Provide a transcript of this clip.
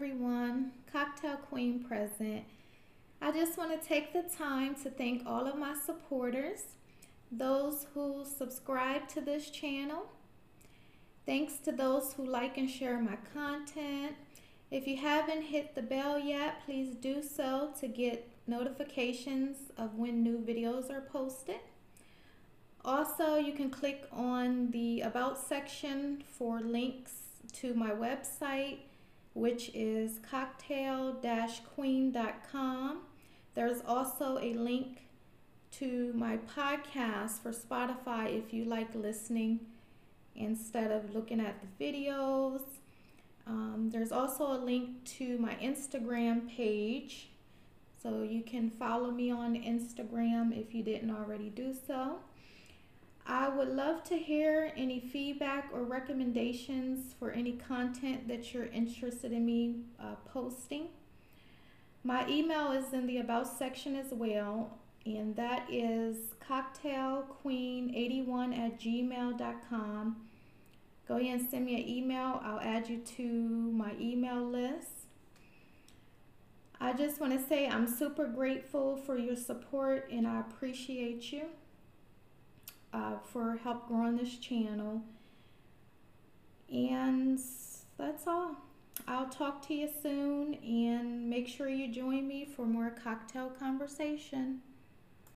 everyone. Cocktail Queen present. I just want to take the time to thank all of my supporters, those who subscribe to this channel. Thanks to those who like and share my content. If you haven't hit the bell yet, please do so to get notifications of when new videos are posted. Also, you can click on the About section for links to my website, which is cocktail-queen.com. There's also a link to my podcast for Spotify if you like listening instead of looking at the videos. Um, there's also a link to my Instagram page, so you can follow me on Instagram if you didn't already do so. I would love to hear any feedback or recommendations for any content that you're interested in me uh, posting. My email is in the About section as well, and that is cocktailqueen81 at gmail.com. Go ahead and send me an email. I'll add you to my email list. I just want to say I'm super grateful for your support and I appreciate you uh, for help growing this channel. And that's all. I'll talk to you soon and make sure you join me for more cocktail conversation.